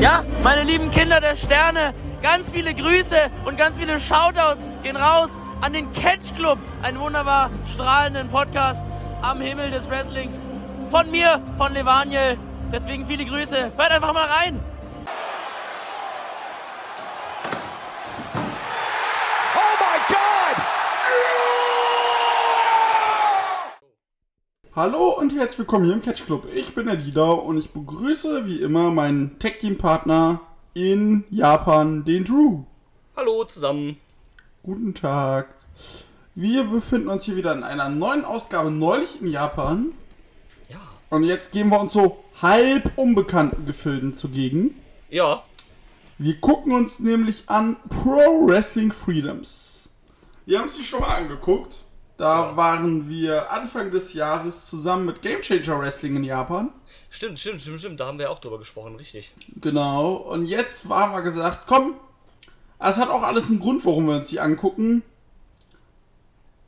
Ja, meine lieben Kinder der Sterne, ganz viele Grüße und ganz viele Shoutouts gehen raus an den Catch Club, einen wunderbar strahlenden Podcast am Himmel des Wrestlings. Von mir, von Levaniel. Deswegen viele Grüße. Hört einfach mal rein. Hallo und herzlich willkommen hier im Catch Club. Ich bin der Dieter und ich begrüße wie immer meinen Tech Team Partner in Japan, den Drew. Hallo zusammen. Guten Tag. Wir befinden uns hier wieder in einer neuen Ausgabe neulich in Japan. Ja. Und jetzt gehen wir uns so halb unbekannten Gefilden zugegen. Ja. Wir gucken uns nämlich an Pro Wrestling Freedoms. Wir haben es sich schon mal angeguckt. Da Ja. waren wir Anfang des Jahres zusammen mit Game Changer Wrestling in Japan. Stimmt, stimmt, stimmt, stimmt. Da haben wir auch drüber gesprochen, richtig. Genau. Und jetzt haben wir gesagt, komm, es hat auch alles einen Grund, warum wir uns die angucken.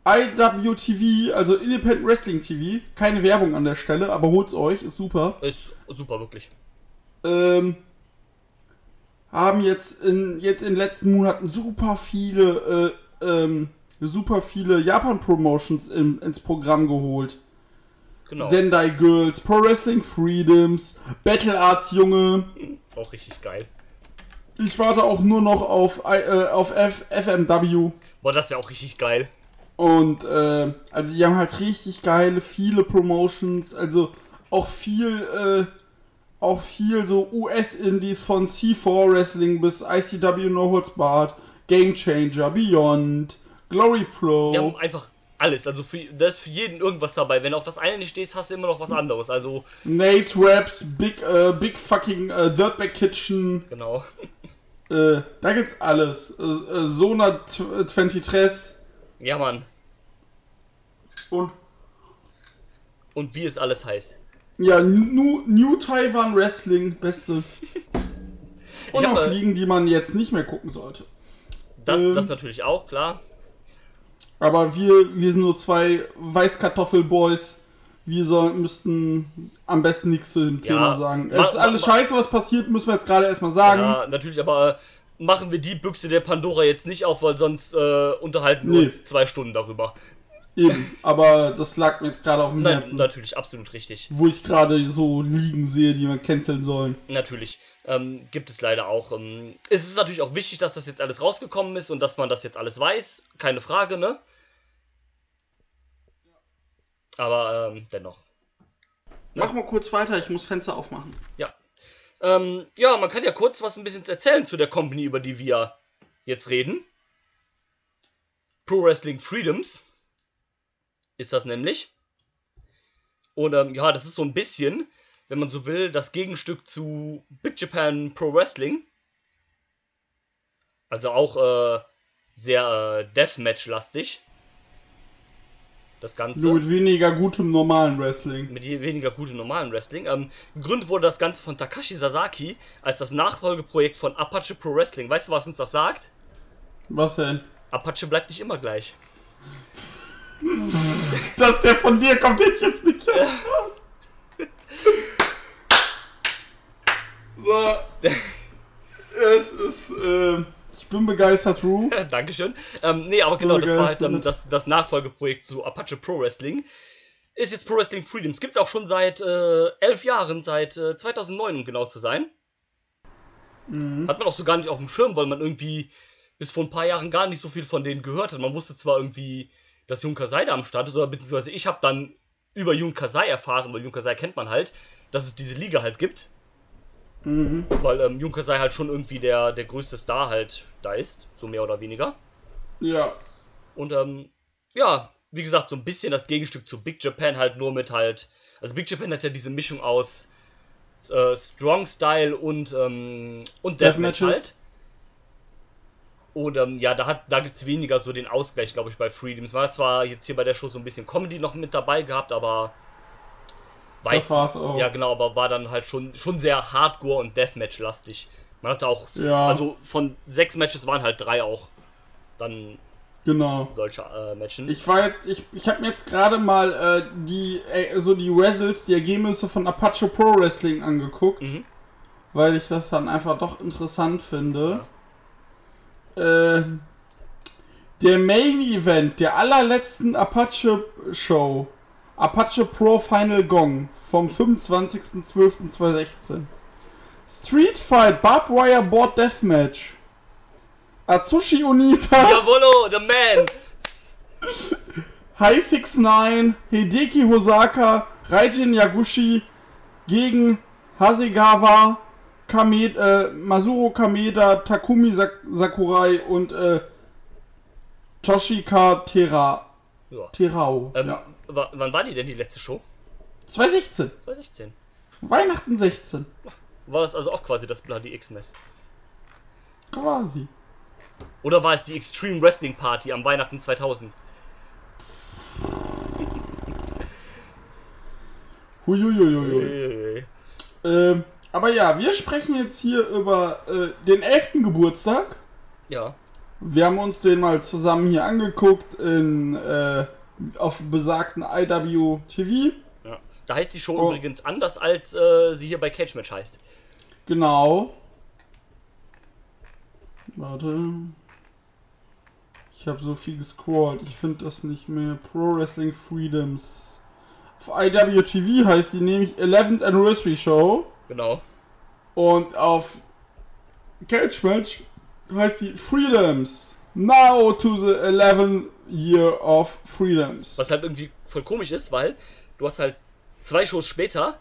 IWTV, also Independent Wrestling TV, keine Werbung an der Stelle, aber holt's euch, ist super. Ist super, wirklich. Ähm, haben jetzt in, jetzt in den letzten Monaten super viele, äh, ähm, super viele Japan-Promotions in, ins Programm geholt. Genau. Sendai Girls, Pro Wrestling Freedoms, Battle Arts Junge. auch richtig geil. Ich warte auch nur noch auf, äh, auf F FMW. Boah, das wäre auch richtig geil. Und äh, also die haben halt richtig geile, viele Promotions, also auch viel, äh, auch viel so US-Indies von C4 Wrestling bis ICW No Holds Barred, Game Changer, Beyond, Glory Pro. Wir haben einfach alles. Also für, da ist für jeden irgendwas dabei. Wenn du auf das eine nicht stehst, hast du immer noch was anderes. Also, Nate Raps, Big, äh, Big fucking äh, Dirtbag Kitchen, genau. äh, da gibt's alles. Äh, äh, Sona 23 Ja, Mann. und Und wie es alles heißt. Ja, New, New Taiwan Wrestling, beste. Und Ich hab, auch äh, Ligen, die man jetzt nicht mehr gucken sollte. Das, Ähm. das natürlich auch, klar. Aber wir, wir sind nur zwei Weißkartoffelboys. Wir soll, müssten am besten nichts zu dem Thema sagen. Es ist alles scheiße, was passiert, müssen wir jetzt gerade erstmal sagen. Ja, natürlich, aber äh, machen wir die Büchse der Pandora jetzt nicht auf, weil sonst äh, unterhalten wir Nee. uns zwei Stunden darüber. Eben. Aber das lag mir jetzt gerade auf dem Nein, Herzen. natürlich, absolut richtig. Wo ich gerade so Ligen sehe, die wir canceln sollen. Natürlich. Ähm, gibt es leider auch. Ähm, es ist natürlich auch wichtig, dass das jetzt alles rausgekommen ist und dass man das jetzt alles weiß. Keine Frage, ne? Aber ähm, dennoch. Mach mal kurz weiter, ich muss Fenster aufmachen. Ja. Ähm, ja, man kann ja kurz was ein bisschen erzählen zu der Company, über die wir jetzt reden. Pro Wrestling Freedoms ist das nämlich. Und ähm, ja, das ist so ein bisschen, wenn man so will, das Gegenstück zu Big Japan Pro Wrestling. Also auch äh, sehr äh, Deathmatch-lastig. Das Ganze Nur mit weniger gutem normalen Wrestling. mit weniger gutem normalen Wrestling. Ähm, gegründet wurde das Ganze von Takashi Sasaki als das Nachfolgeprojekt von Apache Pro Wrestling. Weißt du, was uns das sagt? Was denn? Apache bleibt nicht immer gleich. Dass der von dir kommt, hätte ich jetzt nicht. so. Es ist, äh, ich bin begeistert, Ru. Dankeschön. Ähm, nee, aber genau, das war halt begeistert. das, das Nachfolgeprojekt zu Apache Pro Wrestling. Ist jetzt Pro Wrestling Freedoms. Gibt's auch schon seit äh, elf Jahren, seit äh, 2009, um genau zu sein. Hat man auch so gar nicht auf dem Schirm, weil man irgendwie bis vor ein paar Jahren gar nicht so viel von denen gehört hat. Man wusste zwar irgendwie, dass Jun Kasai da am Start ist, oder beziehungsweise ich habe dann über Jun Kasai erfahren, weil Jun Kasai kennt man halt, dass es diese Liga halt gibt. Weil ähm, Jun Kasai halt schon irgendwie der, der größte Star halt da ist, so mehr oder weniger. Ja. Und ähm, ja, wie gesagt, so ein bisschen das Gegenstück zu Big Japan halt nur mit halt. Also Big Japan hat ja diese Mischung aus äh, Strong Style und, ähm, und Deathmatch halt. Und ähm, ja, da, hat, da gibt es weniger so den Ausgleich, glaube ich, bei Freedoms. Man hat zwar jetzt hier bei der Show so ein bisschen Comedy noch mit dabei gehabt, aber. Auch. Ja, genau, aber war dann halt schon, schon sehr Hardcore und Deathmatch-lastig. Man hatte auch. Ja. Also von sechs Matches waren halt drei auch. Dann Genau. solche äh, Matchen. Ich war jetzt, ich, ich habe mir jetzt gerade mal äh, die, äh, so die Results, die Ergebnisse von Apache Pro Wrestling angeguckt. Mhm. weil ich das dann einfach doch interessant finde. Äh, der Main Event der allerletzten Apache Show, Apache Pro Final Gong vom 25.12.2016. Street Fight Barbed Wire Board Deathmatch. Atsushi Onita. Jawollo, the man. High 69, Hideki Hosaka, Raijin Yaguchi gegen Hasegawa, Kameda, äh, Masuro Kameda, Takumi Sak Sakurai und äh, Toshika Tera, Ja. Terao. Ähm, ja. wa- wann war die denn die letzte Show? 2016. 2016. Weihnachten 16. War das also auch quasi das Bloody X-Mess? Quasi. Oder war es die Extreme Wrestling Party am Weihnachten 2000? Huiuiuiui. Ähm, aber ja, wir sprechen jetzt hier über äh, den 11. Geburtstag. Ja. Wir haben uns den mal zusammen hier angeguckt in, äh, auf besagten IWTV. ja. Da heißt die Show Oh. übrigens anders, als äh, sie hier bei Cage Match heißt. Genau. Warte. Ich habe so viel gescrollt. Ich finde das nicht mehr. Pro Wrestling Freedoms. Auf IWTV heißt die nämlich 11th Anniversary Show. Genau. Und auf Cage Match heißt sie Freedoms. Now to the 11th Year of Freedoms. Was halt irgendwie voll komisch ist, weil du hast halt zwei Shows später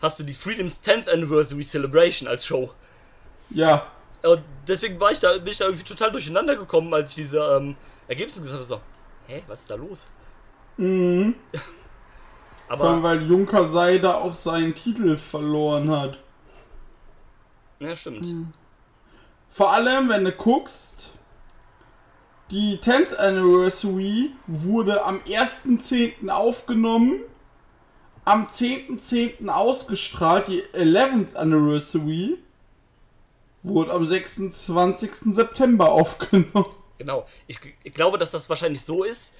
hast du die Freedom's 10th Anniversary Celebration als Show. Ja. Und deswegen war ich da, bin ich da irgendwie total durcheinander gekommen, als ich diese ähm, Ergebnisse gesagt habe. So, hä, was ist da los? Mhm. Vor allem, Aber, weil Junker Sei da auch seinen Titel verloren hat. ja, stimmt. Vor allem, wenn du guckst, die 10th Anniversary wurde am 1.10. aufgenommen, am 10.10. ausgestrahlt, die 11th Anniversary wurde am 26. September aufgenommen. Genau. Ich, ich glaube, dass das wahrscheinlich so ist,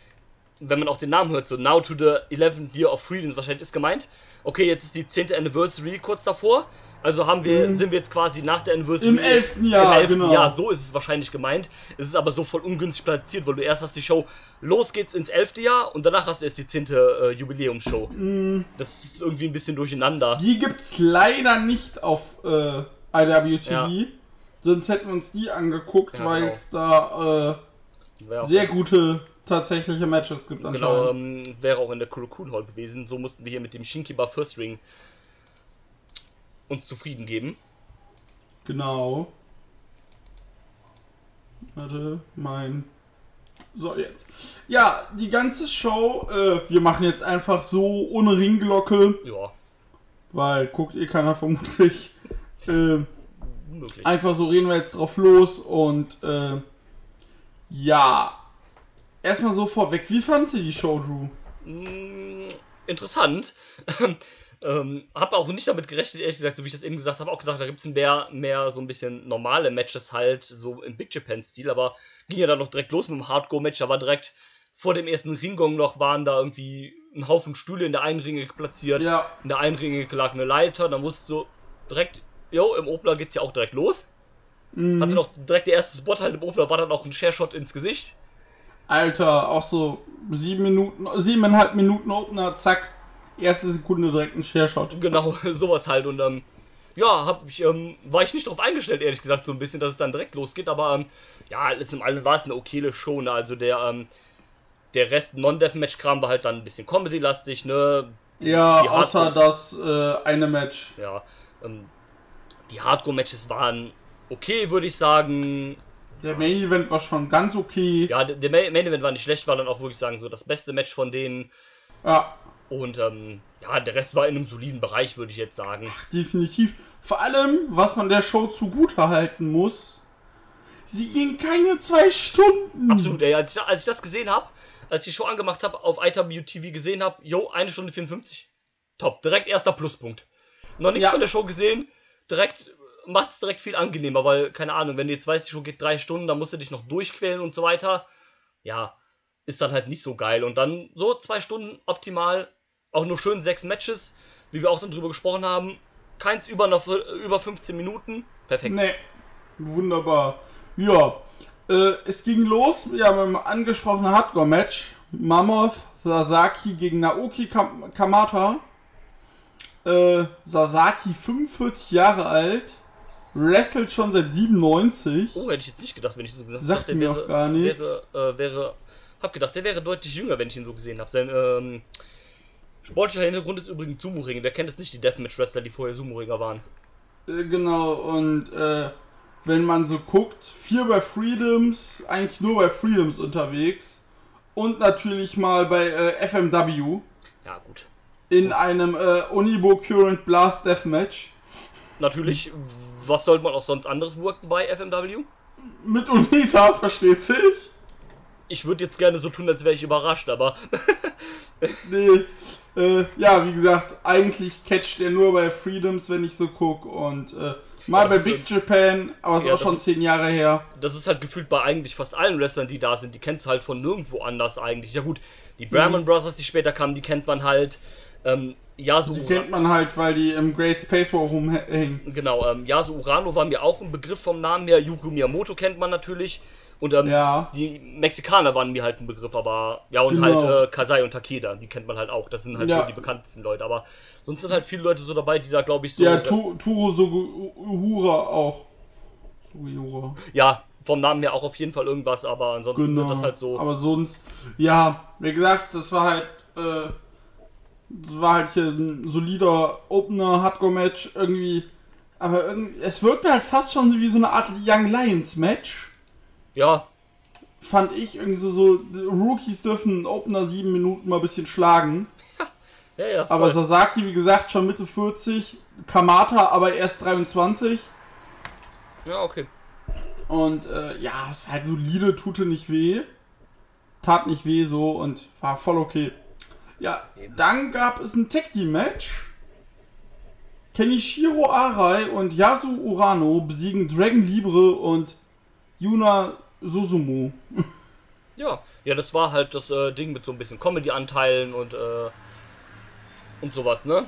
wenn man auch den Namen hört, so Now to the 11th Year of Freedom, wahrscheinlich ist gemeint, okay, jetzt ist die 10. Anniversary kurz davor, also haben wir, sind wir jetzt quasi nach der Anniversary. Mhm. Im 11. Jahr, Im 11. genau. Jahr, so ist es wahrscheinlich gemeint. Es ist aber so voll ungünstig platziert, weil du erst hast die Show, los geht's ins 11. Jahr und danach hast du erst die 10. Äh, Jubiläumsshow. Mhm. Das ist irgendwie ein bisschen durcheinander. Die gibt's leider nicht auf äh, IWTV. Ja. Sonst hätten wir uns die angeguckt, Ja, weil genau. es da Wäre äh, sehr gute tatsächliche Matches gibt Genau, ähm, wäre auch in der Kurokun Hall gewesen. So mussten wir hier mit dem Shinkiba First Ring uns zufrieden geben. Genau. Warte, mein. So, jetzt. Ja, die ganze Show, äh, wir machen jetzt einfach so ohne Ringglocke, Ja, weil guckt eh keiner vermutlich. Äh, unmöglich. einfach so reden wir jetzt drauf los und äh, ja. Erstmal so vorweg, wie fandst du die Show, Drew? Mm, interessant. ähm, hab auch nicht damit gerechnet, ehrlich gesagt, so wie ich das eben gesagt habe, auch gedacht, da gibt es mehr, mehr so ein bisschen normale Matches halt, so im Big Japan-Stil, aber ging ja dann noch direkt los mit dem Hardcore-Match, da war direkt vor dem ersten Ringgong noch, waren da irgendwie ein Haufen Stühle in der einen Ringe platziert, Ja. in der einen Ringe lag eine Leiter, dann wusstest du direkt, jo, im Opener geht's ja auch direkt los. Hatte noch direkt der erste Spot halt im Opener, war dann auch ein Share-Shot ins Gesicht. Alter, auch so sieben Minuten, siebeneinhalb Minuten Opener, zack, erste Sekunde direkt ein Share-Shot. Genau, sowas halt. Und ähm, ja, hab ich, ähm, war ich nicht drauf eingestellt, ehrlich gesagt, so ein bisschen, dass es dann direkt losgeht. Aber ähm, ja, im Allen war es eine okayle Show. Ne? Also der, ähm, der Rest Non-Deathmatch-Kram war halt dann ein bisschen Comedy-lastig, ne? Ja, Die außer das äh, eine Match. Ja, ähm, die Hardcore-Matches waren okay, würde ich sagen. Der Main Event war schon ganz okay. Ja, der Main Event war nicht schlecht, war dann auch wirklich sagen, so das beste Match von denen. Ja, Und ähm, ja, der Rest war in einem soliden Bereich, würde ich jetzt sagen. definitiv. Vor allem, was man der Show zugute halten muss, sie ging keine zwei Stunden. Absolut, ey. Als ich, als ich das gesehen habe, als ich die Show angemacht habe, auf IWTV gesehen habe, yo, eine Stunde 54. Top. Direkt erster Pluspunkt. Noch nichts Ja. von der Show gesehen. Direkt macht's direkt viel angenehmer, weil, keine Ahnung, wenn du jetzt weißt, die Show geht drei Stunden, dann musst du dich noch durchquälen und so weiter. Ja, ist dann halt nicht so geil. Und dann so zwei Stunden optimal, auch nur schön sechs Matches, wie wir auch dann drüber gesprochen haben. keins über, noch, über 15 Minuten. Perfekt. Nee, wunderbar. Ja, äh, es ging los, ja, mit dem angesprochenen Hardcore-Match. Mammoth Sasaki gegen Naoki Kam Kamata. Äh, Sasaki 45 Jahre alt, wrestelt schon seit 97. Oh, hätte ich jetzt nicht gedacht, wenn ich so gesagt Sagt mir wäre, auch gar nichts. Wäre, äh, wäre, hab gedacht, der wäre deutlich jünger, wenn ich ihn so gesehen habe. Sein ähm, sportlicher Hintergrund ist übrigens Sumo-Ring. Wer kennt es nicht, die Deathmatch-Wrestler, die vorher Sumo-Ringer waren? Äh, genau, und äh, wenn man so guckt, vier bei Freedoms, eigentlich nur bei Freedoms unterwegs. Und natürlich mal bei äh, FMW Ja, gut. in einem äh, Unibo Current Blast Deathmatch. Natürlich, was sollte man auch sonst anderes worken bei FMW? Mit Unita, versteht sich? Ich würde jetzt gerne so tun, als wäre ich überrascht, aber Nee. Äh, ja, wie gesagt, eigentlich catcht er nur bei Freedoms, wenn ich so guck. Und äh, mal Das bei ist Big so- Japan, aber ist Ja, auch schon ist- zehn Jahre her. das ist halt gefühlt bei eigentlich fast allen Wrestlern, die da sind. Die kennst du halt von nirgendwo anders eigentlich. Ja gut, die Brahman Brothers, die später kamen, die kennt man halt. Ähm, Yasu, Die kennt man halt, weil die im Great Space War rumhängen. genau, ähm, Yasu Urano war mir auch ein Begriff vom Namen her. Yuko Miyamoto kennt man natürlich. Und ähm, Ja. die Mexikaner waren mir halt ein Begriff, aber ja, und Genau. halt äh, Kasai und Takeda, die kennt man halt auch. Das sind halt Ja. so die bekanntesten Leute. Aber sonst sind halt viele Leute so dabei, die da, glaube ich, so. Ja, tu, Turo Suguhura auch. Sugiura. ja, vom Namen her auch auf jeden Fall irgendwas, aber ansonsten Genau. sind das halt so. Aber sonst, ja, wie gesagt, das war halt, äh, das war halt hier ein solider Opener, Hardcore-Match, irgendwie. Aber irgendwie, es wirkte halt fast schon wie so eine Art Young Lions-Match. Ja, Fand ich irgendwie so, so, Rookies dürfen Opener sieben Minuten mal ein bisschen schlagen. ja, ja. Aber. Sasaki, wie gesagt, schon Mitte 40. Kamata aber erst 23. ja, okay. Und äh, ja, es war halt solide, tute nicht weh. Tat nicht weh so und war voll okay. Ja, dann gab es ein Tag Team Match. Kenishiro Arai und Yasu Urano besiegen Dragon Libre und Yuna Susumu. Ja, ja, das war halt das äh, Ding mit so ein bisschen Comedy-Anteilen und äh, und sowas, ne?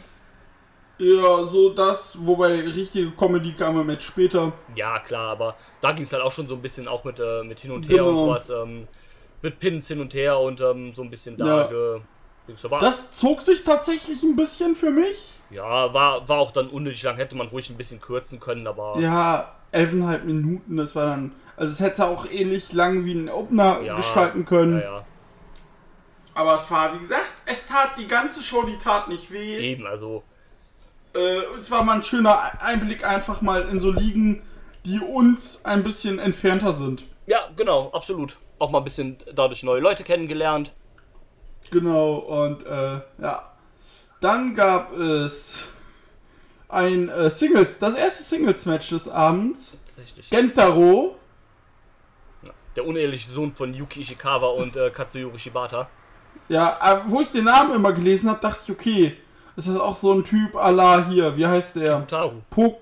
Ja, so das, wobei richtige Comedy kam im Match später. Ja, klar, aber da ging es halt auch schon so ein bisschen auch mit, äh, mit hin und her und Genau. sowas, ähm, mit Pins hin und her und ähm, so ein bisschen da Ja. Das zog sich tatsächlich ein bisschen für mich. Ja, war, war auch dann unnötig lang, hätte man ruhig ein bisschen kürzen können, aber Ja, 11,5 Minuten, das war dann. Also, es hätte auch ähnlich lang wie ein Opener ja, gestalten können. Ja, ja, Aber es war, wie gesagt, es tat die ganze Show, die tat nicht weh. eben, also, Äh, es war mal ein schöner Einblick einfach mal in so Ligen, die uns ein bisschen entfernter sind. ja, genau, absolut. Auch mal ein bisschen dadurch neue Leute kennengelernt. Genau, und äh, ja. Dann gab es ein äh, Singles, das erste Singles-Match des Abends. Tatsächlich. Gentaro, Der uneheliche Sohn von Yuki Ishikawa und äh, Katsuyori Shibata. ja, äh, wo ich den Namen immer gelesen habe, dachte ich, okay, ist das auch so ein Typ à la hier, wie heißt der? Utaru. Po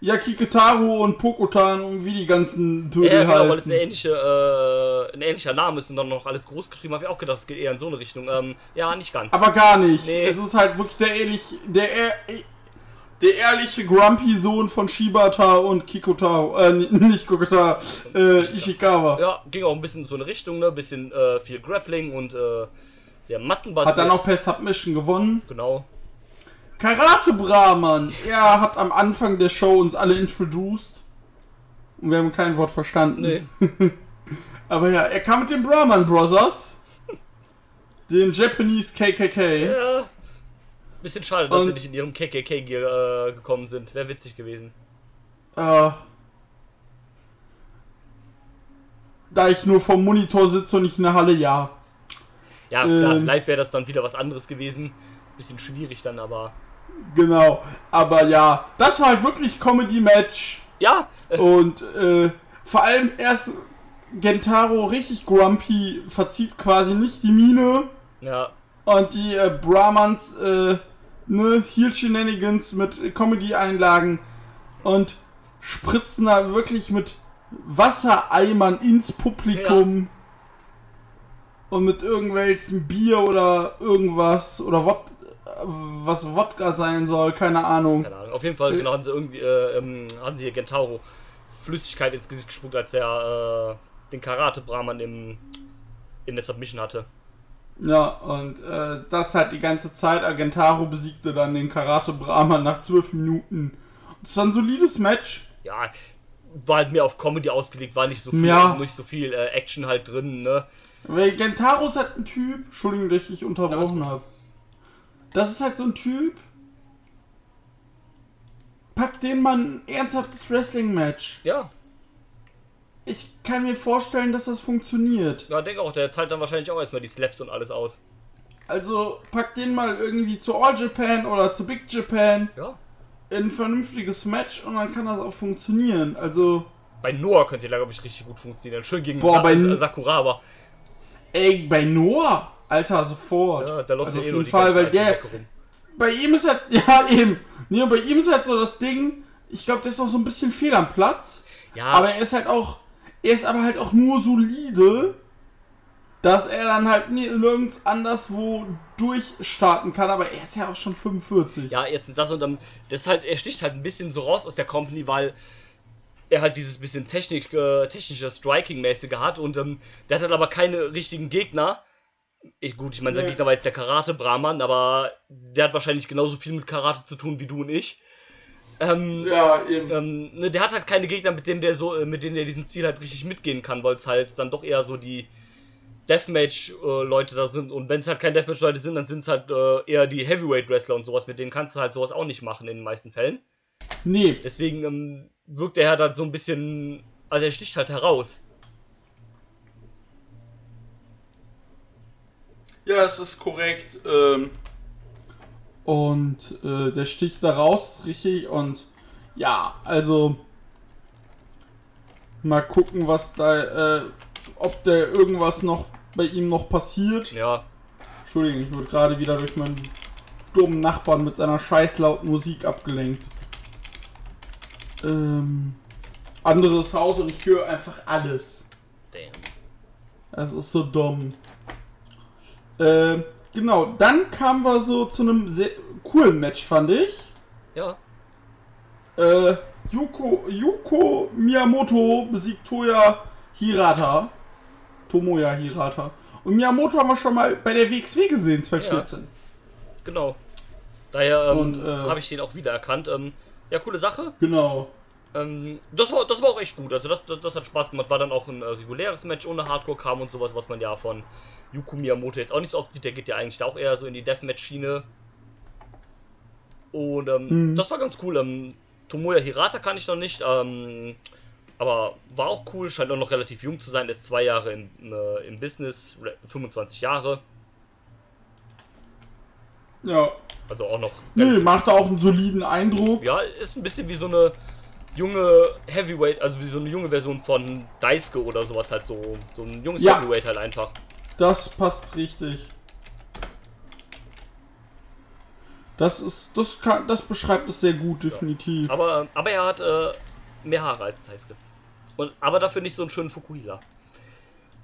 ja, Kiketaru und Pokotan und wie die ganzen Töne Ja, genau, weil es eine ähnliche, äh, ein ähnlicher Name ist und dann noch alles groß geschrieben, habe ich auch gedacht, es geht eher in so eine Richtung. Ähm, ja, nicht ganz. Aber gar nicht. Nee. Es ist halt wirklich der ehrlich, der, der ehrliche Grumpy-Sohn von Shibata und Kikotaro, äh, nicht Kikotaro, äh, Ishikawa. ja, ging auch ein bisschen in so eine Richtung, ne? Bisschen äh, viel Grappling und äh, sehr mattenbasiert. Hat dann auch per Submission gewonnen. Genau. Karate Brahman, er hat am Anfang der Show uns alle introduced. Und wir haben kein Wort verstanden. Nee. Aber ja, er kam mit den Brahman Brothers. Den Japanese KKK. Ja. Bisschen schade, dass Und- sie nicht in ihrem KKK-Gear äh, gekommen sind. Wäre witzig gewesen. Äh, da ich nur vom Monitor sitze und nicht in der Halle, ja. Ja, Ähm. live wäre das dann wieder was anderes gewesen. Bisschen schwierig dann, aber. Genau. Aber ja, das war halt wirklich Comedy-Match. Ja, Und äh, vor allem erst Gentaro richtig grumpy, verzieht quasi nicht die Miene. ja, Und die äh, Brahmans, äh, ne, Heel Shenanigans mit Comedy-Einlagen und spritzen da wirklich mit Wassereimern ins Publikum. Und mit irgendwelchen Bier oder irgendwas oder Wod was Wodka sein soll, keine Ahnung. Keine Ahnung. Auf jeden Fall, genau, haben sie irgendwie, äh, ähm, haben sie hier Gentaro Flüssigkeit ins Gesicht gespuckt, als er äh, den Karate-Brahman im, in der Submission hatte. Ja, und äh, das halt die ganze Zeit. Agentaro besiegte dann den Karate Brahman nach zwölf Minuten. Das war ein solides Match. Ja, war halt mehr auf Comedy ausgelegt, war nicht so viel, Ja. nicht so viel äh, Action halt drin, ne? Weil Gentaro ist halt ein Typ, Entschuldigung, dass ich dich Ja, unterbrochen habe. Das ist halt so ein Typ. Pack den mal ein ernsthaftes Wrestling-Match. Ja, Ich kann mir vorstellen, dass das funktioniert. ja, denke auch, der teilt dann wahrscheinlich auch erstmal die Slaps und alles aus. Also pack den mal irgendwie zu All Japan oder zu Big Japan Ja. in ein vernünftiges Match und dann kann das auch funktionieren. Also, Bei Noah könnte der, glaube ich, richtig gut funktionieren. Schön gegen Boah, Sa bei Sakuraba. ey, bei Noah, Alter, sofort. Ja, da läuft also auf eh nur jeden die Fall, weil der, bei ihm ist halt, ja eben, nee, bei ihm ist halt so das Ding, ich glaube, der ist auch so ein bisschen fehl am Platz, Ja, aber er ist halt auch, er ist aber halt auch nur solide, dass er dann halt nie, nirgends anderswo durchstarten kann, aber er ist ja auch schon 45. Ja, erstens das und dann, das ist halt, er sticht halt ein bisschen so raus aus der Company, weil er halt dieses bisschen Technik, äh, technische Striking-mäßige hat und ähm, der hat halt aber keine richtigen Gegner. Ich, gut, ich meine, sein Nee. Gegner war jetzt der Karate-Brahman, aber der hat wahrscheinlich genauso viel mit Karate zu tun wie du und ich. Ähm, Ja, eben. ähm, ne, der hat halt keine Gegner, mit denen der so, äh, mit denen der diesen Ziel halt richtig mitgehen kann, weil es halt dann doch eher so die Deathmatch-Leute da sind. Und wenn es halt keine Deathmatch-Leute sind, dann sind es halt äh, eher die Heavyweight-Wrestler und sowas. Mit denen kannst du halt sowas auch nicht machen in den meisten Fällen. Nee, Deswegen ähm, wirkt er halt so ein bisschen. Also er sticht halt heraus. Ja, es ist korrekt. Ähm, und äh, der sticht da raus, richtig. Und ja, also mal gucken, was da, äh, ob da irgendwas noch bei ihm noch passiert. Ja, Entschuldigung, ich wurde gerade wieder durch meinen dummen Nachbarn mit seiner scheiß lauten Musik abgelenkt. Ähm, anderes Haus und ich höre einfach alles. damn. Das ist so dumm. Äh, genau, dann kamen wir so zu einem sehr coolen Match, fand ich. Ja, Äh, Yuko, Yuko Miyamoto besiegt Toya Hirata. Tomoya Hirata. Und Miyamoto haben wir schon mal bei der WXW gesehen, 2014. genau. Daher ähm, äh, habe ich den auch wiedererkannt. Ähm, ja, coole Sache. Genau. Ähm, das, war, das war auch echt gut. Also das, das, das hat Spaß gemacht. War dann auch ein äh, reguläres Match ohne Hardcore-Kram und sowas, was man ja von Yuko Miyamoto jetzt auch nicht so oft sieht. Der geht ja eigentlich auch eher so in die Deathmatch-Schiene. Und ähm, Mhm. das war ganz cool. Ähm, Tomoya Hirata kann ich noch nicht. Ähm, aber war auch cool. Scheint auch noch relativ jung zu sein. Ist zwei Jahre im, äh, im Business. re- 25 Jahre. Ja. Also auch noch. Nee, macht auch einen soliden Eindruck. Ja, ist ein bisschen wie so eine junge Heavyweight, also wie so eine junge Version von Daisuke oder sowas halt so. So ein junges Ja. Heavyweight halt einfach. Das passt richtig. Das ist, das kann, das beschreibt es sehr gut, definitiv. Aber, aber er hat äh, mehr Haare als Daisuke. Und, aber dafür nicht so einen schönen Fukuhila.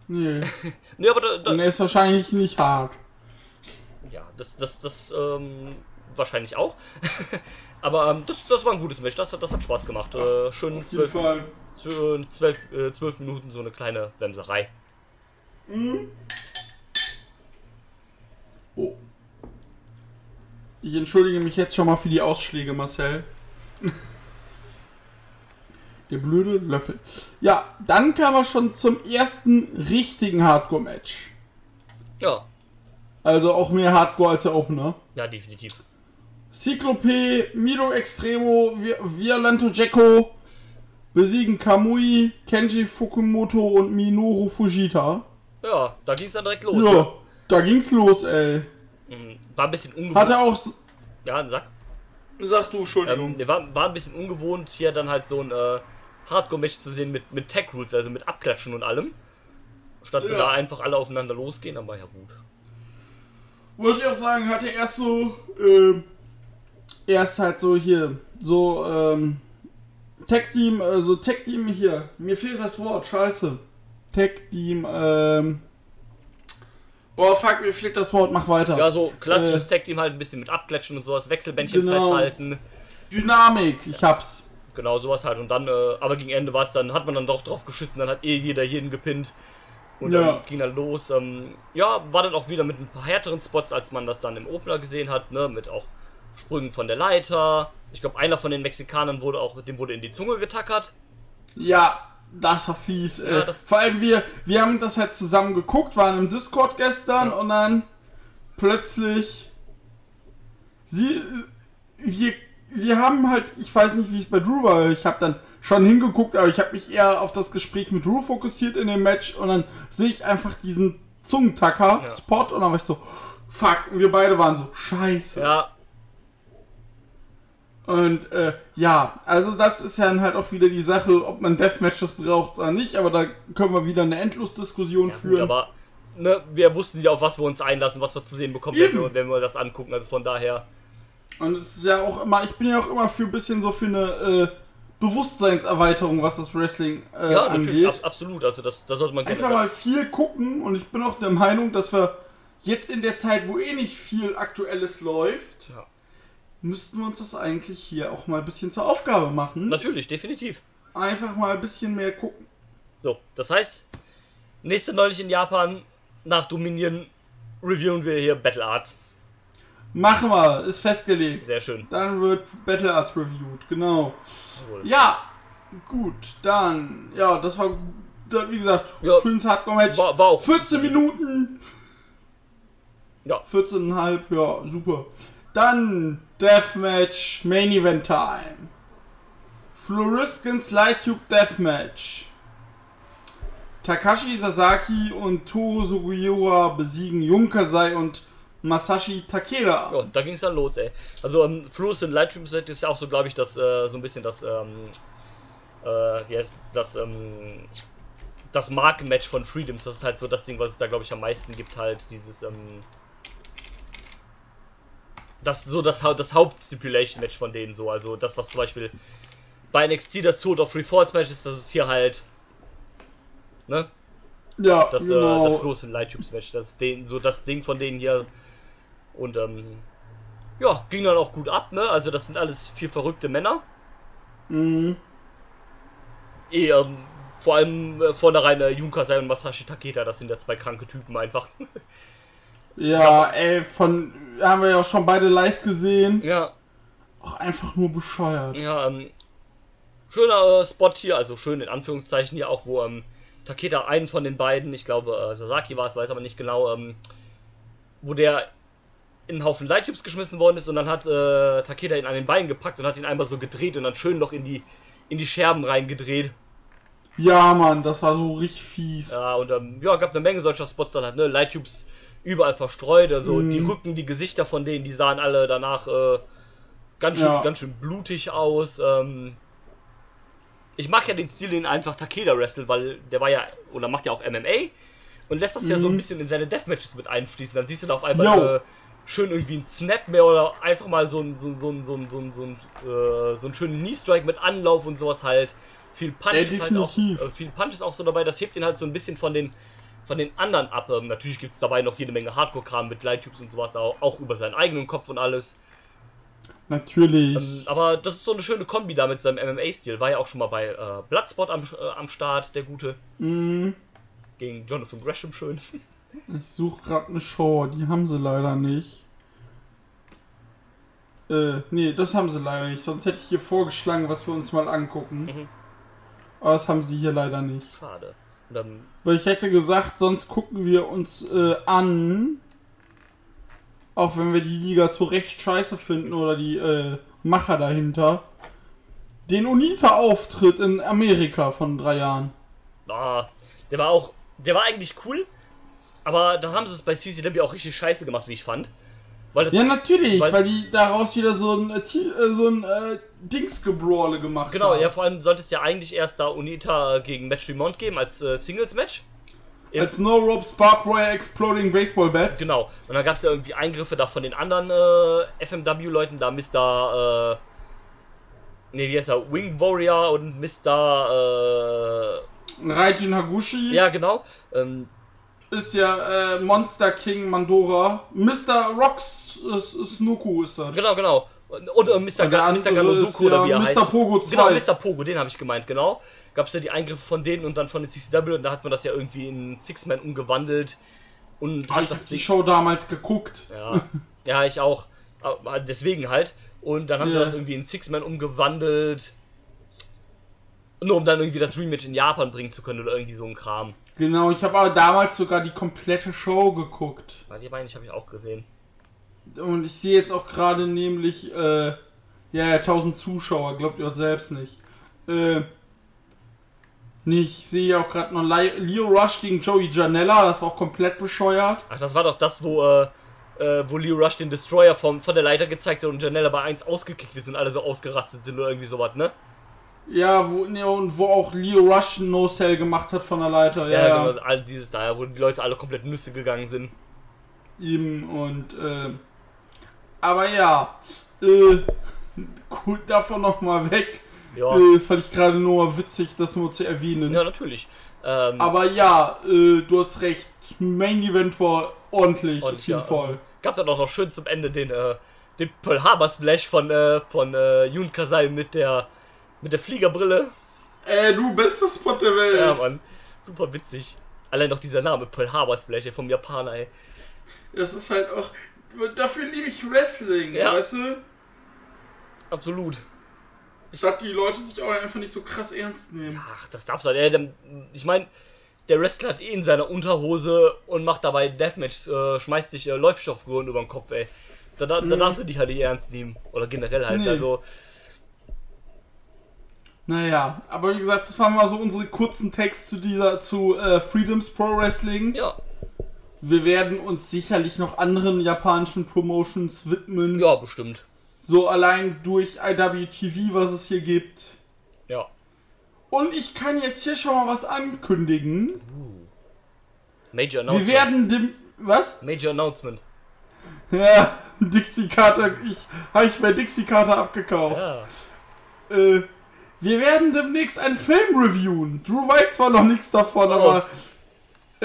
nee. Nee, aber da, Und da, er ist wahrscheinlich nicht hart. ja, das, das, das, ähm, wahrscheinlich auch. aber ähm, das, das war ein gutes Match, das, hat- das hat Spaß gemacht. Äh, schön jeden zwölf, Fall. zwölf, zwölf, äh, zwölf Minuten so eine kleine Wemserei. Oh. Ich entschuldige mich jetzt schon mal für die Ausschläge, Marcel. Der blöde Löffel. Ja, dann kamen wir schon zum ersten richtigen Hardcore-Match. Ja, Also auch mehr Hardcore als der Opener. ja, definitiv. Cyclope, Miro Extremo, Vi- Violento Jacko besiegen Kamui, Kenji Fukumoto und Minoru Fujita. Ja, da ging es dann direkt los. Ja, da ging's los, ey. Mhm. War ein bisschen ungewohnt. Hatte auch. Ja, ein Sack. Sag du, Entschuldigung. Ähm, war, war ein bisschen ungewohnt, hier dann halt so ein äh, Hardcore-Match zu sehen mit, mit Tech-Rules, also mit Abklatschen und allem. Statt sie Ja. da einfach alle aufeinander losgehen, aber ja gut. Wollte ich auch sagen, hatte erst so, ähm, erst halt so hier, so, ähm, Tech Team, also Tech Team hier, mir fehlt das Wort, scheiße. Tech Team, ähm, Boah, fuck, mir fehlt das Wort, mach weiter. Ja, so klassisches äh, Tag-Team halt ein bisschen mit Abklatschen und sowas, Wechselbändchen Genau. festhalten. Dynamik, ich hab's. Genau, sowas halt. Und dann, äh, aber gegen Ende war es dann, hat man dann doch drauf geschissen, dann hat eh jeder jeden gepinnt. Und Ja. dann ging dann los. Ähm, ja, war dann auch wieder mit ein paar härteren Spots, als man das dann im Opener gesehen hat, ne? Mit auch Sprüngen von der Leiter. Ich glaube, einer von den Mexikanern wurde auch, dem wurde in die Zunge getackert. Ja, das war fies. Ja, äh, das- Vor allem wir, wir haben das halt zusammen geguckt, waren im Discord gestern Ja. und dann plötzlich sie wir wir haben halt, ich weiß nicht, wie es bei Drew war, ich habe dann schon hingeguckt, aber ich habe mich eher auf das Gespräch mit Drew fokussiert in dem Match und dann sehe ich einfach diesen Zungentacker-Spot und dann war ich so, fuck, und wir beide waren so, scheiße. Ja, Und äh, ja, also das ist ja dann halt auch wieder die Sache, ob man Deathmatches braucht oder nicht, aber da können wir wieder eine Endlosdiskussion gut, führen. aber ne, wir wussten ja, auf was wir uns einlassen, was wir zu sehen bekommen, wenn wir, wenn wir das angucken. Also von daher, Und es ist ja auch immer, ich bin ja auch immer für ein bisschen so für eine äh, Bewusstseinserweiterung, was das Wrestling äh, ja, natürlich, angeht. ab, absolut. Also das, das sollte man Einfach mal viel gucken und ich bin auch der Meinung, dass wir jetzt in der Zeit, wo eh nicht viel Aktuelles läuft, Ja. Müssten wir uns das eigentlich hier auch mal ein bisschen zur Aufgabe machen. Natürlich, definitiv. Einfach mal ein bisschen mehr gucken. So, das heißt, nächste neulich in Japan, nach Dominion, reviewen wir hier Battle Arts. Machen wir, ist festgelegt. Sehr schön. Dann wird Battle Arts reviewed, genau. Jawohl. Ja, gut, dann, ja, das war, wie gesagt, Ja. schönes Hardcore-Match. War, war auch. 14 Minuten. Ja. 14,5, ja, super. Dann Deathmatch, Main Event Time. Floriskins Light Tube Deathmatch. Takashi Sasaki und Toru Sugiura besiegen Yunkasai und Masashi Takeda. Ja, da ging es dann los, ey. Also, ähm, Fluss in Lightroom Set ist ja auch so, glaube ich, das, äh, so ein bisschen das, ähm, äh, wie heißt das, ähm, das Markenmatch von Freedoms. Das ist halt so das Ding, was es da, glaube ich, am meisten gibt, halt, dieses, ähm, das, so das, das Hauptstipulation-Match von denen, so. Also, das, was zum Beispiel bei NXT das Tod of Free Falls Match ist, das ist hier halt, ne? Ja, Das, genau. äh, das große Lighttubes Match, das den, so das Ding von denen hier. Und ähm, ja, ging dann auch gut ab, ne? Also das sind alles vier verrückte Männer. Mhm. Eh, ähm, vor allem äh, vornherein äh, Yunkasai und Masashi Takeda, das sind ja zwei kranke Typen einfach. Ja, ey, von, haben wir ja auch schon beide live gesehen. ja, Auch einfach nur bescheuert. ja, ähm, schöner äh, Spot hier, also schön in Anführungszeichen hier auch, wo ähm, Takeda einen von den beiden, ich glaube äh, Sasaki war es, weiß aber nicht genau, ähm, wo der in einen Haufen Lighttubes geschmissen worden ist und dann hat äh, Takeda ihn an den Beinen gepackt und hat ihn einmal so gedreht und dann schön noch in die in die Scherben reingedreht. Ja, Mann, das war so richtig fies. Ja, und ähm, ja, gab eine Menge solcher Spots dann halt, ne? Lighttubes überall verstreut, also die Rücken, die Gesichter von denen, die sahen alle danach äh, ganz schön, Ja. ganz schön blutig aus. Ähm, ich mag ja den Stil, den einfach Takeda wrestelt, weil der war ja, oder macht ja auch MMA und lässt das ja so ein bisschen in seine Deathmatches mit einfließen. Dann siehst du da auf einmal äh, schön irgendwie einen Snap mehr oder einfach mal so ein, so, ein- so, ein- so, ein- so, ein- so, ein, äh, so einen schönen Knee-Strike mit Anlauf und sowas halt. Viel Punch Ja, ist halt auch, äh, viel Punch ist auch so dabei, das hebt den halt so ein bisschen von den von den anderen ab. Ähm, natürlich gibt es dabei noch jede Menge Hardcore-Kram mit Lighttubes und sowas, auch, auch über seinen eigenen Kopf und alles. Natürlich. Ähm, aber das ist so eine schöne Kombi da mit seinem MMA-Stil. War ja auch schon mal bei äh, Bloodspot am, äh, am Start, der gute. Mhm. Gegen Jonathan Gresham schön. Ich suche gerade eine Show, die haben sie leider nicht. Äh, nee, das haben sie leider nicht. Sonst hätte ich hier vorgeschlagen, was wir uns mal angucken. Mhm. Aber das haben sie hier leider nicht. Schade. Ähm, Weil ich hätte gesagt, sonst gucken wir uns äh, an. Auch wenn wir die Liga zu Recht scheiße finden oder die äh, Macher dahinter. Den Unita-Auftritt in Amerika von drei Jahren. ah, der war auch, der war eigentlich cool, aber da haben sie es bei CCW auch richtig scheiße gemacht, wie ich fand. Weil das, Ja, natürlich, Weil- weil, die daraus wieder so ein, äh, äh, so ein äh, Dingsgebrawle gemacht genau, haben. ja, vor allem sollte es ja eigentlich erst da Unita gegen Match Remont geben als äh, Singles-Match. Als No Ropes Barbed Wire Exploding Baseball Bats. Genau. Und dann gab es ja irgendwie Eingriffe da von den anderen äh, FMW-Leuten, da Mr. Äh, nee, wie heißt er? Wing Warrior und Mr. Raijin Hagushi. Äh, ja, genau. Ähm, ist ja äh, Monster King Mandora. Mr. Rocks Snuku ist das. Genau, genau. Oder Mr. Ga Mr. Ganosuku oder wie er Mr. heißt. Pogo 2. Genau, Mr. Pogo, den habe ich gemeint, genau. Gab es ja die Eingriffe von denen und dann von den CCW und da hat man das ja irgendwie in Six-Man umgewandelt und Hab hat ich das hab die. Show damals geguckt. Ja, ja, ich auch. Aber deswegen halt. Und dann haben sie Ja. das irgendwie in Six-Man umgewandelt. Nur um dann irgendwie das Rematch in Japan bringen zu können oder irgendwie so ein Kram. Genau, ich habe aber damals sogar die komplette Show geguckt. Weil die meine ich, habe ich auch gesehen. Und ich sehe jetzt auch gerade nämlich, äh, ja, ja, 1000 Zuschauer, glaubt ihr auch selbst nicht. Äh, nee, ich sehe auch gerade noch Leo Rush gegen Joey Janella, das war auch komplett bescheuert. Ach, das war doch das, wo, äh, äh, wo Leo Rush den Destroyer vom, von der Leiter gezeigt hat und Janella bei 1 ausgekickt ist und alle so ausgerastet sind oder irgendwie sowas, ne? Ja, wo, ne, und wo auch Leo Rush ein No-Cell gemacht hat von der Leiter, ja, Ja, ja, genau, all dieses da, wo die Leute alle komplett Nüsse gegangen sind. eben, und, äh, aber ja, äh, gut, davon nochmal weg, Ja, äh, fand ich gerade nur witzig, das nur zu erwähnen. ja natürlich. Ähm, Aber ja, äh, du hast recht. Main Event war ordentlich, auf jeden ja, Fall. gab's dann auch noch schön zum Ende den, äh, den Pearl Harbor Splash von, äh, von äh, Jun Kasai mit der, mit der Fliegerbrille. Ey, du bester Spot der Welt. Ja, Mann. Super witzig. Allein noch dieser Name, Pearl Harbor Splash, ey, vom Japaner, ey. Das ist halt auch. Dafür liebe ich Wrestling, Ja. weißt du? Absolut. Statt die Leute sich auch einfach nicht so krass ernst nehmen. Ach, das darf's halt. Ey, dann- ich meine, der Wrestler hat eh in seiner Unterhose und macht dabei Deathmatch, äh, schmeißt sich äh, über den Kopf, ey. Da, da, da darfst du dich halt nicht ernst nehmen. Oder generell halt. Nee. Also, Naja, aber wie gesagt, das waren mal so unsere kurzen Texte zu dieser, zu äh, Freedoms Pro Wrestling. ja. Wir werden uns sicherlich noch anderen japanischen Promotions widmen. Ja, bestimmt. So allein durch IWTV, was es hier gibt. Ja. Und ich kann jetzt hier schon mal was ankündigen. Major Wir Announcement. werden dem. Was? Major Announcement. Ja, Dixie Carter. Ich habe ich bei Dixie Carter abgekauft. Ja. Äh, wir werden demnächst einen Film reviewen. Drew weiß zwar noch nichts davon, Oh. aber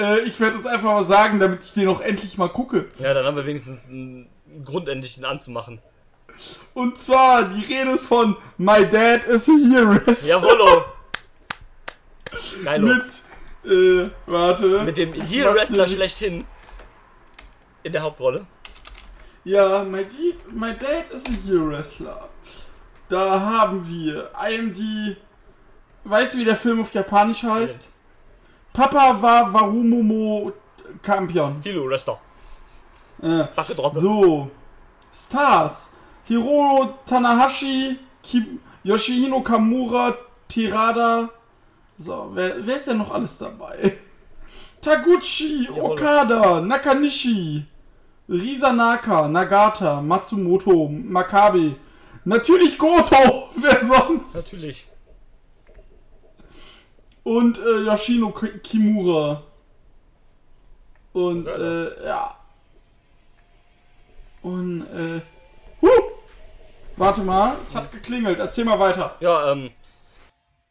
äh, ich werde es einfach mal sagen, damit ich den auch endlich mal gucke. Ja, dann haben wir wenigstens einen Grund, endlich den anzumachen. Und zwar, die Rede ist von My Dad is a Hero. Jawollo! Geilo. Mit, äh, warte. Mit dem dir- schlechthin. In der Hauptrolle. Ja, my, Di- my Dad is a Hero Wrestler. Da haben wir IMD. Weißt du, wie der Film auf Japanisch heißt? Papa war Warumomo Champion. Heel-Wrestler. Äh, Backe Droppe. so. Stars. Hiro Tanahashi, Ki Yoshihino Kamura, Tirada. So, wer, wer ist denn noch alles dabei? Taguchi. Okada, Nakanishi, Risanaka, Nagata, Matsumoto, Makabe. Natürlich Goto, wer sonst? Natürlich. Und äh, Yoshino Ki- Kimura. Und äh, ja. Und äh. Huh! Warte mal, es hat geklingelt. Erzähl mal weiter. Ja, ähm.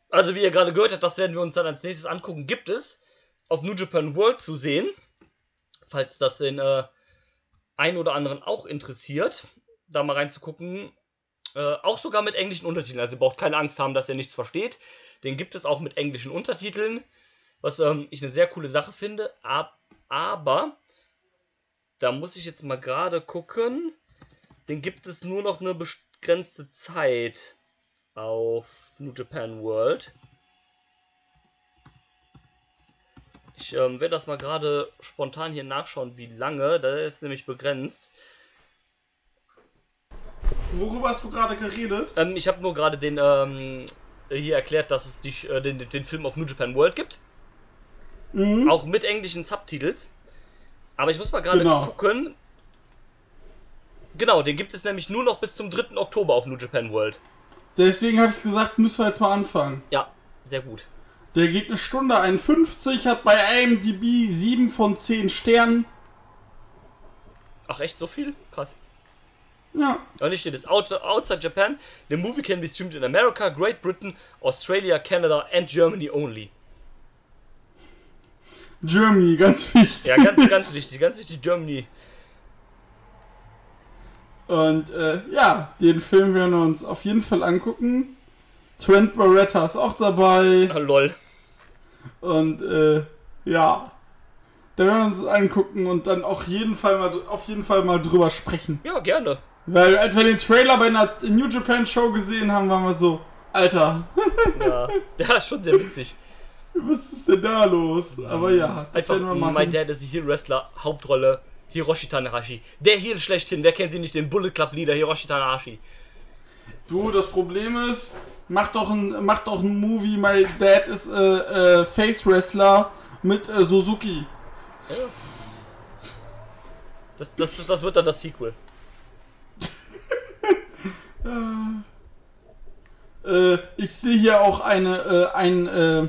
Also, wie ihr gerade gehört habt, das werden wir uns dann als nächstes angucken. Gibt es auf New Japan World zu sehen. Falls das den äh, einen oder anderen auch interessiert, da mal reinzugucken. Äh, auch sogar mit englischen Untertiteln. Also, ihr braucht keine Angst haben, dass ihr nichts versteht. Den gibt es auch mit englischen Untertiteln. Was ähm, ich eine sehr coole Sache finde. Ab, aber. Da muss ich jetzt mal gerade gucken. Den gibt es nur noch eine begrenzte Zeit auf New Japan World. Ich ähm, werde das mal gerade spontan hier nachschauen, wie lange. Da ist nämlich begrenzt. Worüber hast du gerade geredet? Ähm, ich habe nur gerade den ähm, hier erklärt, dass es die, äh, den, den Film auf New Japan World gibt. Mhm. Auch mit englischen Subtitles. Aber ich muss mal gerade Genau. gucken. Genau, den gibt es nämlich nur noch bis zum 3. Oktober auf New Japan World. Deswegen habe ich gesagt, müssen wir jetzt mal anfangen. Ja, sehr gut. Der geht eine Stunde 51, hat bei IMDb 7 von 10 Sternen. Ach echt, so viel? Krass. Ja, Und hier steht es, outside, Japan, the movie can be streamed in America, Great Britain, Australia, Canada and Germany only. Germany, ganz wichtig. Ja, ganz, ganz wichtig, ganz wichtig, Germany. Und äh, ja, den Film werden wir uns auf jeden Fall angucken. Trent Barretta ist auch dabei. Ah, lol. Und äh, ja, da werden wir uns angucken und dann auch jeden Fall mal, auf jeden Fall mal drüber sprechen. Ja, gerne. Weil als wir den Trailer bei einer New Japan Show gesehen haben, waren wir so, Alter, Ja, ja ist schon sehr witzig. was ist denn da los? Aber ja, das Einfach, werden wir machen. My Dad is a Heel Wrestler, Hauptrolle, Hiroshi Tanahashi. Der Heel schlechthin, wer kennt ihn nicht, den Bullet Club Leader Hiroshi Tanahashi. Du, das Problem ist, mach doch ein, mach doch ein Movie, My Dad ist äh, äh, Face Wrestler mit äh, Suzuki. Das, das, das, das wird dann das Sequel. Äh, ich sehe hier auch eine, äh, ein, äh,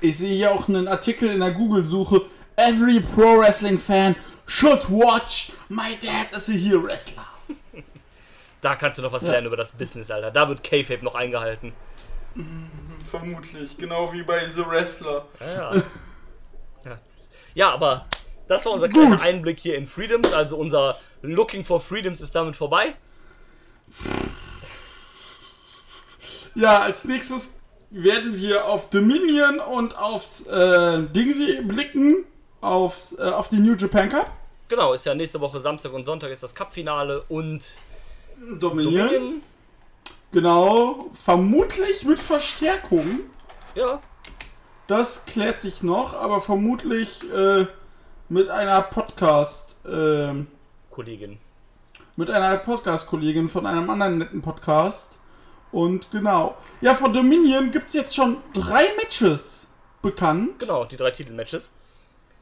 ich sehe hier auch einen Artikel in der Google-Suche. Every Pro Wrestling Fan should watch My Dad is a Heel Wrestler. Da kannst du noch was lernen über das Business, Alter. Da wird K-Fape noch eingehalten. Vermutlich, genau wie bei The Wrestler. Ja, ja. ja. ja aber das war unser kleiner. Einblick hier in Freedoms. Also unser Looking for Freedoms ist damit vorbei. Ja, als nächstes werden wir auf Dominion und aufs äh, Dingsy blicken, aufs, äh, auf die New Japan Cup. Genau, ist ja nächste Woche Samstag und Sonntag ist das Cup-Finale und Dominion. Dominion. Genau, vermutlich mit Verstärkung. Ja, Das klärt sich noch, aber vermutlich äh, mit einer Podcast, ähm, Kollegin. Mit einer Podcast-Kollegin von einem anderen netten Podcast. Und genau. Ja, von Dominion gibt es jetzt schon drei Matches bekannt. Genau, die drei Titelmatches.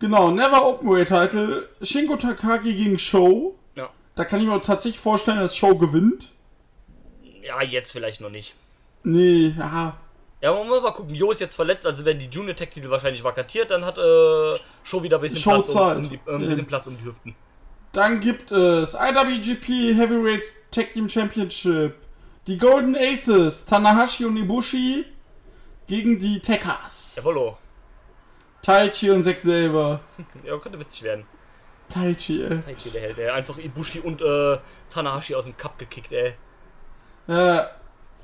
Genau, Never Openweight Title, Shingo Takagi gegen Show. Ja. Da kann ich mir tatsächlich vorstellen, dass Show gewinnt. Ja, jetzt vielleicht noch nicht. Nee, ja. Ja, man muss mal gucken. Jo ist jetzt verletzt, also werden die Junior Tech Titel wahrscheinlich vakatiert, dann hat äh, Show wieder ein bisschen, Show Platz um, um die, äh, ein bisschen Platz um die Hüften. Dann gibt es IWGP Heavyweight Tag Team Championship. Die Golden Aces, Tanahashi und Ibushi gegen die Tekkers. Jawollo. Taichi und Zack selber. Ja, könnte witzig werden. Taichi, ey. Taichi der Held, der einfach Ibushi und äh, Tanahashi aus dem Cup gekickt, ey. Ja,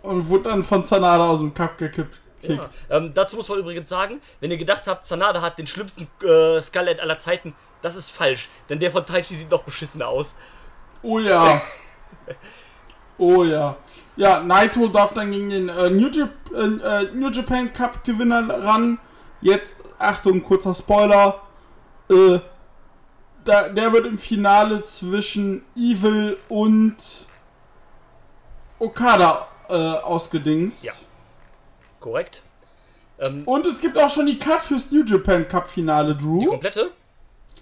und wurde dann von Sanada aus dem Cup gekippt. Ja. Ähm, dazu muss man übrigens sagen, wenn ihr gedacht habt, Sanada hat den schlimmsten äh, Scarlett aller Zeiten, das ist falsch. Denn der von Taichi sieht noch beschissener aus. Oh ja. Oh ja. Ja, Naito darf dann gegen den äh, New, Jap äh, äh, New Japan Cup Gewinner ran. Jetzt, Achtung, kurzer Spoiler. Äh, da, der wird im Finale zwischen Evil und Okada äh, ausgedingst. Ja. Korrekt. Ähm, Und es gibt auch schon die Card fürs New Japan Cup Finale, die Drew. komplette?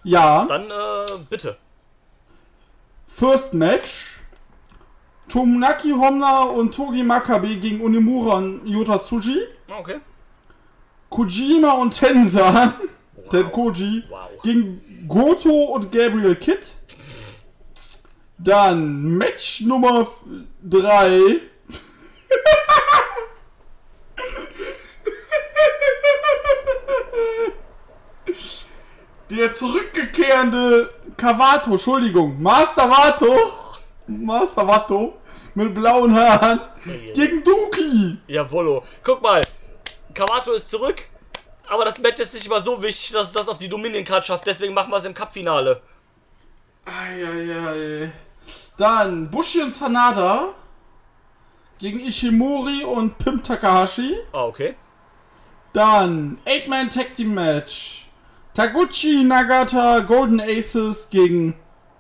Ja. Dann äh, bitte. First Match. Tomonaki Homna und Togi Makabe gegen Unimura und Yota Tsuji. Ah, Okay. Kojima und Tensa, Ten Koji, Wow. gegen Goto und Gabriel Kidd. Dann Match Nummer 3. Der zurückgekehrende Kawato, Entschuldigung, Master Vato, Master Vato mit blauen Haaren gegen Duki. Jawollo. Guck mal. Kawato ist zurück. Aber das Match ist nicht mal so wichtig, dass es das auf die Dominion Card schafft. Deswegen machen wir es im Cup-Finale. Eieiei. Dann Bushi und Sanada gegen Ishimori und Pimp Takahashi. Ah, okay. Dann 8-Man Tag Team Match. Taguchi Nagata Golden Aces gegen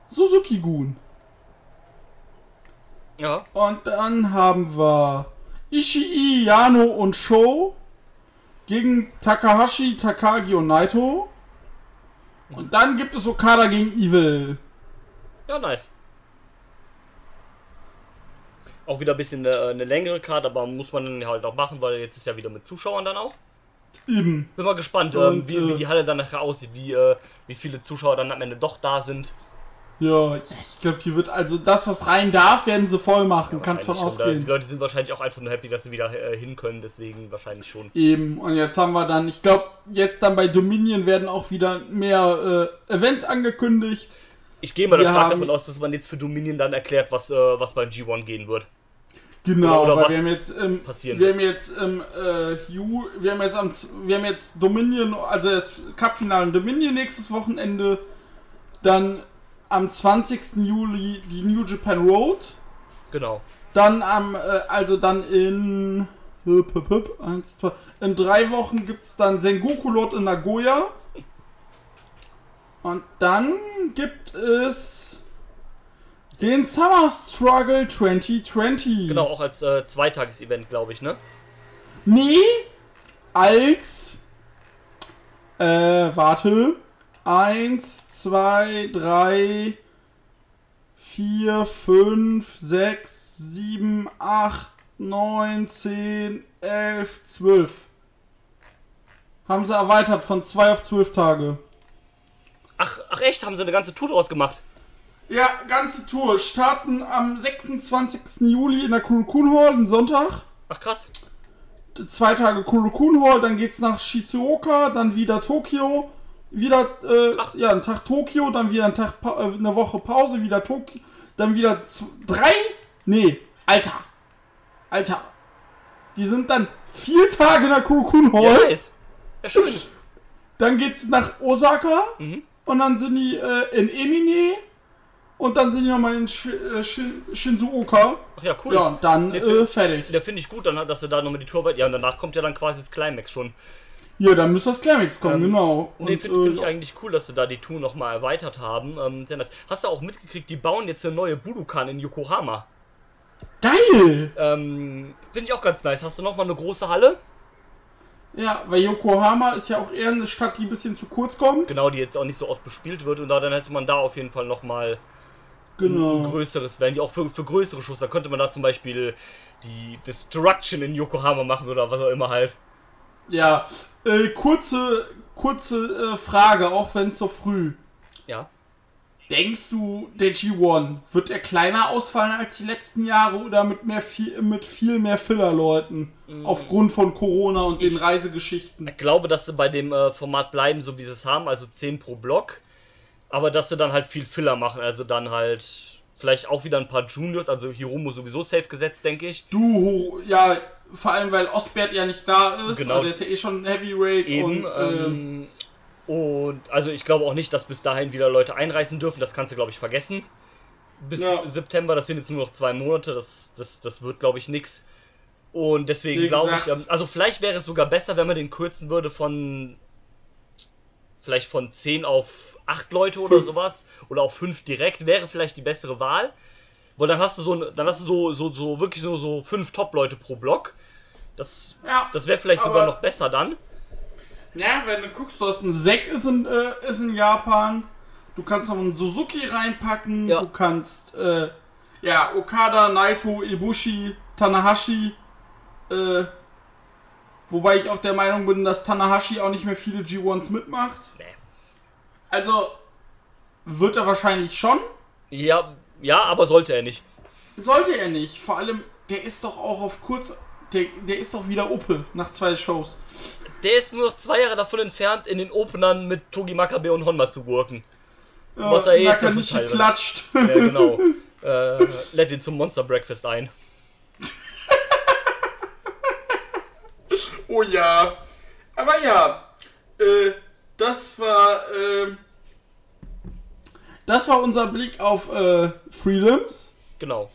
Suzuki Gun. Ja. Und dann haben wir Ishii, Yano und Sho gegen Takahashi, Takagi und Naito. Und dann gibt es Okada gegen Evil. Ja, nice. Auch wieder ein bisschen eine, eine längere Karte, aber muss man halt auch machen, weil jetzt ist ja wieder mit Zuschauern dann auch. Eben. Bin mal gespannt, Und, ähm, wie, äh, wie die Halle dann nachher aussieht, wie, äh, wie viele Zuschauer dann am Ende doch da sind. Ja, ich glaube, die wird also das, was rein darf, werden sie voll machen. Ja, Kannst von ausgehen. Die Leute sind wahrscheinlich auch einfach nur happy, dass sie wieder äh, hin können, deswegen wahrscheinlich schon. Eben, und jetzt haben wir dann, ich glaube, jetzt dann bei Dominion werden auch wieder mehr äh, Events angekündigt. Ich gehe mal stark davon aus, dass man jetzt für Dominion dann erklärt, was, äh, was beim G1 gehen wird. Genau, oder, oder wir haben jetzt, ähm, wir haben jetzt ähm, äh, Ju, wir haben jetzt am, wir haben jetzt Dominion, also jetzt Cup-Finale Dominion nächstes Wochenende, dann am 20. Juli die New Japan Road. Genau. Dann am, äh, also dann in. Hüp, hüp, hüp, eins, zwei. In drei Wochen gibt es dann Sengoku Lord in Nagoya. Und dann gibt es den Summer Struggle 2020. Genau, auch als äh, Zweitages-Event, glaube ich, ne? Nee, als. Äh, warte. 1, 2, 3, 4, 5, 6, 7, 8, 9, 10, 11, 12. Haben sie erweitert von 2 auf 12 Tage. Ach, ach echt? Haben sie eine ganze Tour draus gemacht? Ja, ganze Tour. Starten am 26. Juli in der Kurokun Hall, den Sonntag. Ach krass. Zwei Tage Kurokun Hall, dann geht's nach Shizuoka, dann wieder Tokio, wieder äh, ja, ein Tag Tokio, dann wieder ein Tag pa äh, eine Woche Pause, wieder Tokio, dann wieder drei? Nee, Alter. Alter. Die sind dann vier Tage in der Kurokun Hall. Ja, ist. Ja, schön. Dann geht's nach Osaka mhm. und dann sind die äh, in Emine und dann sind die nochmal in Sh äh, Shin Shinzuoka. Ach ja, cool. Ja, und dann äh, fertig. Der finde ich gut, dann, dass du da nochmal die Tour weit. Ja, und danach kommt ja dann quasi das Climax schon. Ja, dann müsste das Climax kommen, ähm, genau. Und, nee, finde äh, find ich eigentlich cool, dass sie da die Tour nochmal erweitert haben. Ähm, Hast du auch mitgekriegt, die bauen jetzt eine neue Budokan in Yokohama. Geil! Ähm, finde ich auch ganz nice. Hast du nochmal eine große Halle? Ja, weil Yokohama ist ja auch eher eine Stadt, die ein bisschen zu kurz kommt. Genau, die jetzt auch nicht so oft bespielt wird und da dann hätte man da auf jeden Fall nochmal genau. ein, größeres Werden, die auch für, für größere Schuss. Da könnte man da zum Beispiel die Destruction in Yokohama machen oder was auch immer halt. Ja, äh, kurze, kurze äh, Frage, auch wenn es so früh. Ja. Denkst du, der G1 wird er kleiner ausfallen als die letzten Jahre oder mit mehr viel, mit viel mehr Filler-Leuten mm. aufgrund von Corona und ich den Reisegeschichten? Ich glaube, dass sie bei dem äh, Format bleiben, so wie sie es haben, also 10 pro Block, aber dass sie dann halt viel Filler machen, also dann halt vielleicht auch wieder ein paar Juniors, also Hiromo sowieso safe gesetzt, denke ich. Du, ja, vor allem, weil Osbert ja nicht da ist. Genau. Der ist ja eh schon Heavyweight. Eben. Und, ähm, äh, und also ich glaube auch nicht, dass bis dahin wieder Leute einreißen dürfen. Das kannst du, glaube ich, vergessen. Bis ja. September, das sind jetzt nur noch zwei Monate. Das, das, das wird, glaube ich, nichts. Und deswegen glaube ich, ähm, also vielleicht wäre es sogar besser, wenn man den kürzen würde von vielleicht von 10 auf 8 Leute oder fünf. sowas. Oder auf 5 direkt, wäre vielleicht die bessere Wahl. Weil dann hast du so, dann hast du so, so, so wirklich nur so fünf Top-Leute pro Block. Das, ja, das wäre vielleicht sogar noch besser dann. Ja, wenn du guckst, du hast ein Sek ist in, äh, ist in Japan. Du kannst noch einen Suzuki reinpacken. Ja. Du kannst, äh, ja, Okada, Naito, Ibushi, Tanahashi. Äh, wobei ich auch der Meinung bin, dass Tanahashi auch nicht mehr viele G1s mitmacht. Nee. Also, wird er wahrscheinlich schon. Ja, ja, aber sollte er nicht. Sollte er nicht. Vor allem, der ist doch auch auf kurz. Der, der ist doch wieder Ope nach zwei Shows. Der ist nur noch zwei Jahre davon entfernt, in den Openern mit Togi Makabe und Honma zu worken. Ja, was er eh nicht geklatscht. Ja, genau. äh, lädt ihn zum Monster Breakfast ein. Oh ja. Aber ja, äh, das war. Äh, das war unser Blick auf äh, Freedoms. Genau.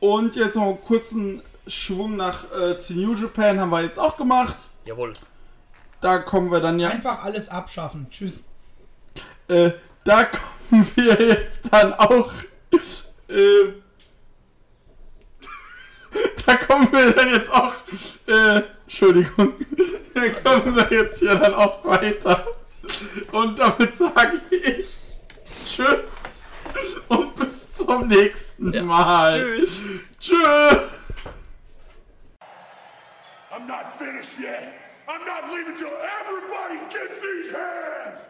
Und jetzt noch einen kurzen Schwung nach äh, zu New Japan haben wir jetzt auch gemacht. Jawohl. Da kommen wir dann ja. Einfach alles abschaffen. Tschüss. Äh, da kommen wir jetzt dann auch. Äh, da kommen wir dann jetzt auch. Äh, Entschuldigung. Da kommen wir jetzt hier dann auch weiter. Und damit sage ich. Tschüss und bis zum nächsten ja. Mal. Tschüss. Tschüss. I'm not finished yet. I'm not leaving till everybody gets these hands.